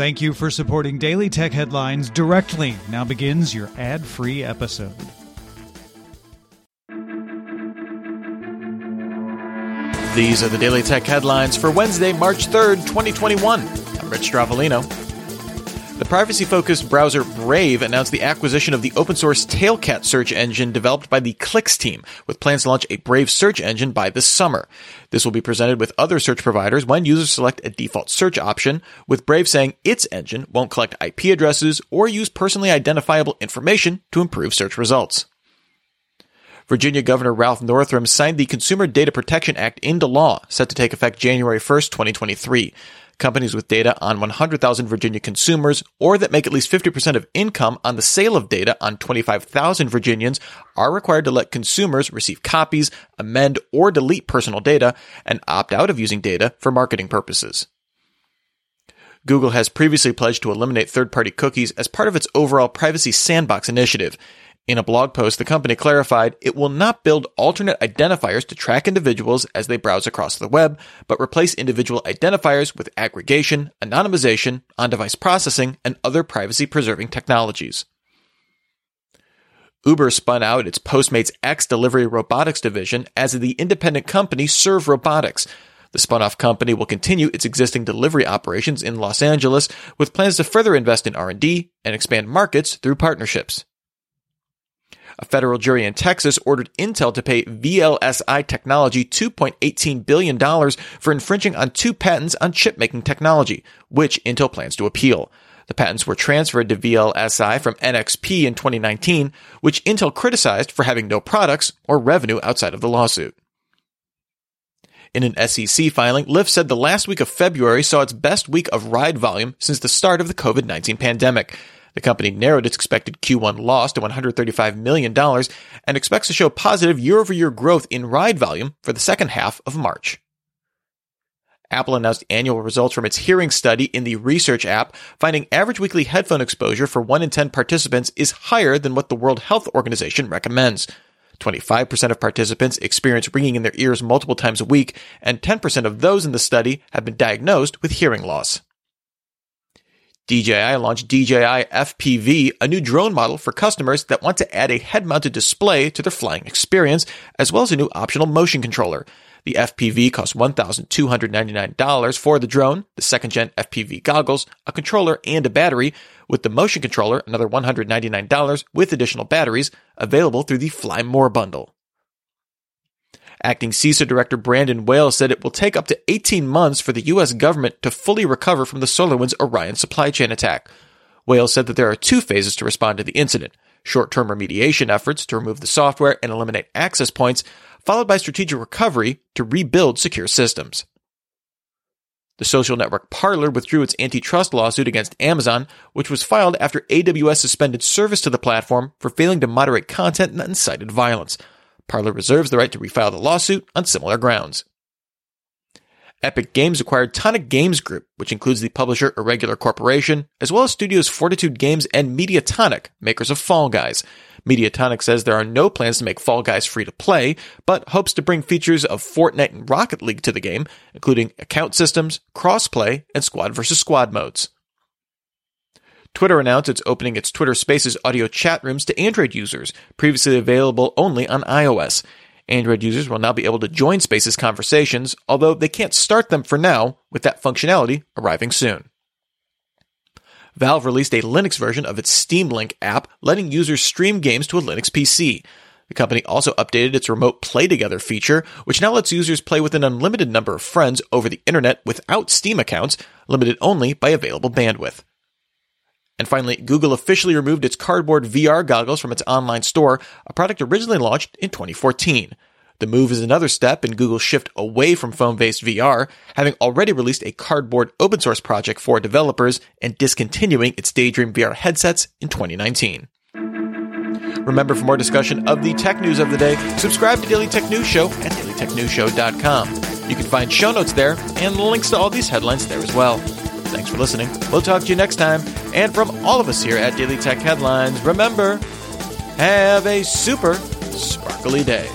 Thank you for supporting Daily Tech Headlines directly. Now begins your ad free episode. These are the Daily Tech Headlines for Wednesday, March 3rd, 2021. I'm Rich Stroffolino. The privacy focused browser Brave announced the acquisition of the open source Tailcat search engine developed by the Cliqz team, with plans to launch a Brave search engine by this summer. This will be presented with other search providers when users select a default search option, with Brave saying its engine won't collect IP addresses or use personally identifiable information to improve search results. Virginia Governor Ralph Northam signed the Consumer Data Protection Act into law, set to take effect January 1st, 2023. Companies with data on 100,000 Virginia consumers or that make at least 50% of income on the sale of data on 25,000 Virginians are required to let consumers receive copies, amend or delete personal data, and opt out of using data for marketing purposes. Google has previously pledged to eliminate third party cookies as part of its overall privacy sandbox initiative. In a blog post, the company clarified it will not build alternate identifiers to track individuals as they browse across the web, but replace individual identifiers with aggregation, anonymization, on device processing, and other privacy preserving technologies. Uber spun out its Postmates X delivery robotics division as the independent company Serve Robotics. The spun off company will continue its existing delivery operations in Los Angeles with plans to further invest in R&D and expand markets through partnerships. A federal jury in Texas ordered Intel to pay VLSI Technology $2.18 billion for infringing on two patents on chip making technology, which Intel plans to appeal. The patents were transferred to VLSI from NXP in 2019, which Intel criticized for having no products or revenue outside of the lawsuit. In an SEC filing, Lyft said the last week of February saw its best week of ride volume since the start of the COVID 19 pandemic. The company narrowed its expected Q1 loss to $135 million and expects to show positive year over year growth in ride volume for the second half of March. Apple announced annual results from its hearing study in the research app, finding average weekly headphone exposure for 1 in 10 participants is higher than what the World Health Organization recommends. 25% of participants experience ringing in their ears multiple times a week, and 10% of those in the study have been diagnosed with hearing loss. DJI launched DJI FPV, a new drone model for customers that want to add a head mounted display to their flying experience, as well as a new optional motion controller. The FPV costs $1,299 for the drone, the second gen FPV goggles, a controller, and a battery, with the motion controller another $199 with additional batteries, available through the Fly More bundle. Acting CISA Director Brandon Wales said it will take up to 18 months for the U.S. government to fully recover from the SolarWinds Orion supply chain attack. Wales said that there are two phases to respond to the incident short term remediation efforts to remove the software and eliminate access points, followed by strategic recovery to rebuild secure systems. The social network Parler withdrew its antitrust lawsuit against Amazon, which was filed after AWS suspended service to the platform for failing to moderate content that incited violence. Parler reserves the right to refile the lawsuit on similar grounds. Epic Games acquired Tonic Games Group, which includes the publisher Irregular Corporation, as well as studios Fortitude Games and Mediatonic, makers of Fall Guys. Mediatonic says there are no plans to make Fall Guys free to play, but hopes to bring features of Fortnite and Rocket League to the game, including account systems, crossplay, and squad versus squad modes. Twitter announced it's opening its Twitter Spaces audio chat rooms to Android users, previously available only on iOS. Android users will now be able to join Spaces conversations, although they can't start them for now, with that functionality arriving soon. Valve released a Linux version of its Steam Link app, letting users stream games to a Linux PC. The company also updated its remote play together feature, which now lets users play with an unlimited number of friends over the internet without Steam accounts, limited only by available bandwidth. And finally, Google officially removed its cardboard VR goggles from its online store, a product originally launched in 2014. The move is another step in Google's shift away from phone based VR, having already released a cardboard open source project for developers and discontinuing its Daydream VR headsets in 2019. Remember, for more discussion of the tech news of the day, subscribe to Daily Tech News Show at dailytechnewsshow.com. You can find show notes there and links to all these headlines there as well. Thanks for listening. We'll talk to you next time. And from all of us here at Daily Tech Headlines, remember, have a super sparkly day.